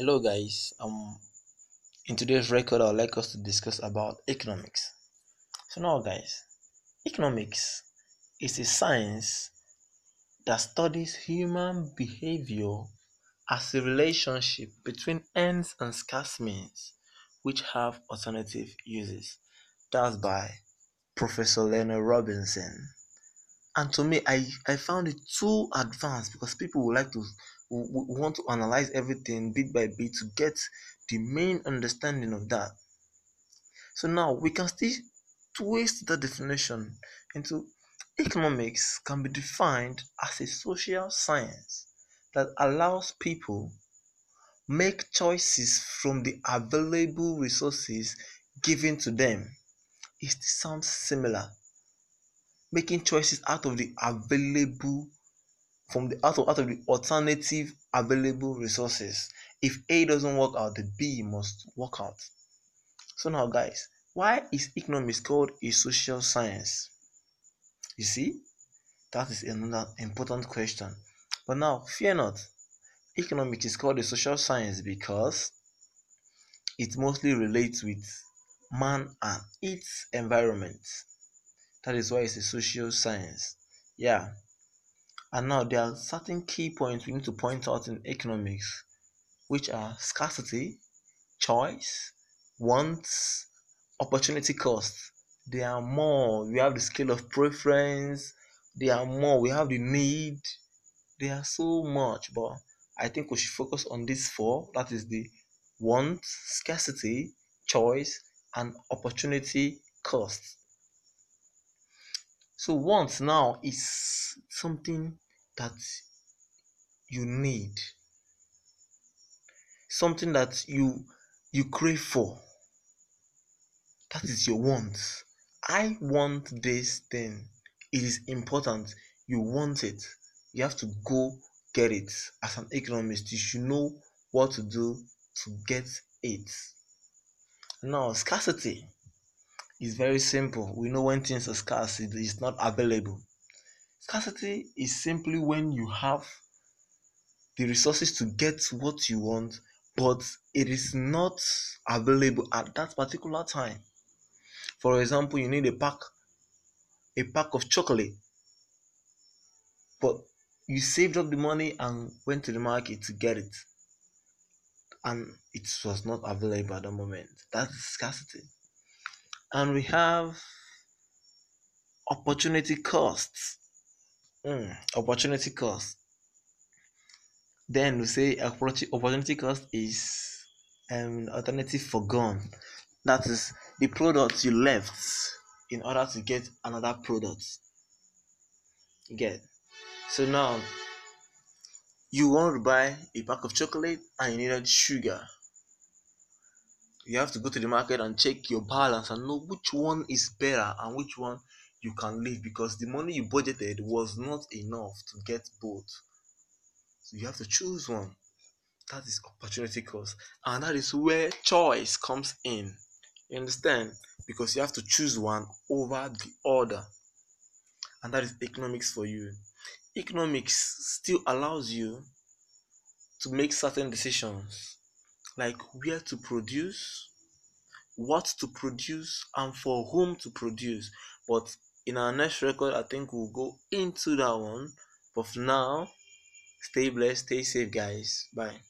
Hello guys, um in today's record I'd like us to discuss about economics. So now guys, economics is a science that studies human behavior as a relationship between ends and scarce means which have alternative uses. That's by Professor Leonard Robinson. And to me, I, I found it too advanced because people would like to we, want to analyze everything bit by bit to get the main understanding of that. So now we can still twist the definition into economics can be defined as a social science that allows people make choices from the available resources given to them. It sounds similar. Making choices out of the available from the out of, out of the alternative available resources. If A doesn't work out, the B must work out. So now guys, why is economics called a social science? You see, that is another important question. But now, fear not, economics is called a social science because it mostly relates with man and its environment. That is why it's a social science. Yeah, and now there are certain key points we need to point out in economics, which are scarcity, choice, wants, opportunity cost. There are more. We have the scale of preference. There are more. We have the need. There are so much, but I think we should focus on these four. That is the want, scarcity, choice, and opportunity cost. So want now is something that you need, something that you you crave for. That is your want. I want this thing. It is important. You want it. You have to go get it. As an economist, you should know what to do to get it. Now, scarcity is very simple. We know when things are scarce, it is not available. Scarcity is simply when you have the resources to get what you want, but it is not available at that particular time. For example, you need a pack a pack of chocolate, but you saved up the money and went to the market to get it, and it was not available at the moment. That is scarcity and we have opportunity costs. Mm, opportunity cost. Then we say opportunity cost is an alternative forgone. That is the product you left in order to get another product. get so now you want to buy a pack of chocolate and you needed sugar you have to go to the market and check your balance and know which one is better and which one you can leave because the money you budgeted was not enough to get both. So you have to choose one. That is opportunity cost. And that is where choice comes in. You understand? Because you have to choose one over the other. And that is economics for you. Economics still allows you to make certain decisions like where to produce, what to produce, and for whom to produce. But in our next record, I think we'll go into that one. But for now, stay blessed, stay safe, guys. Bye.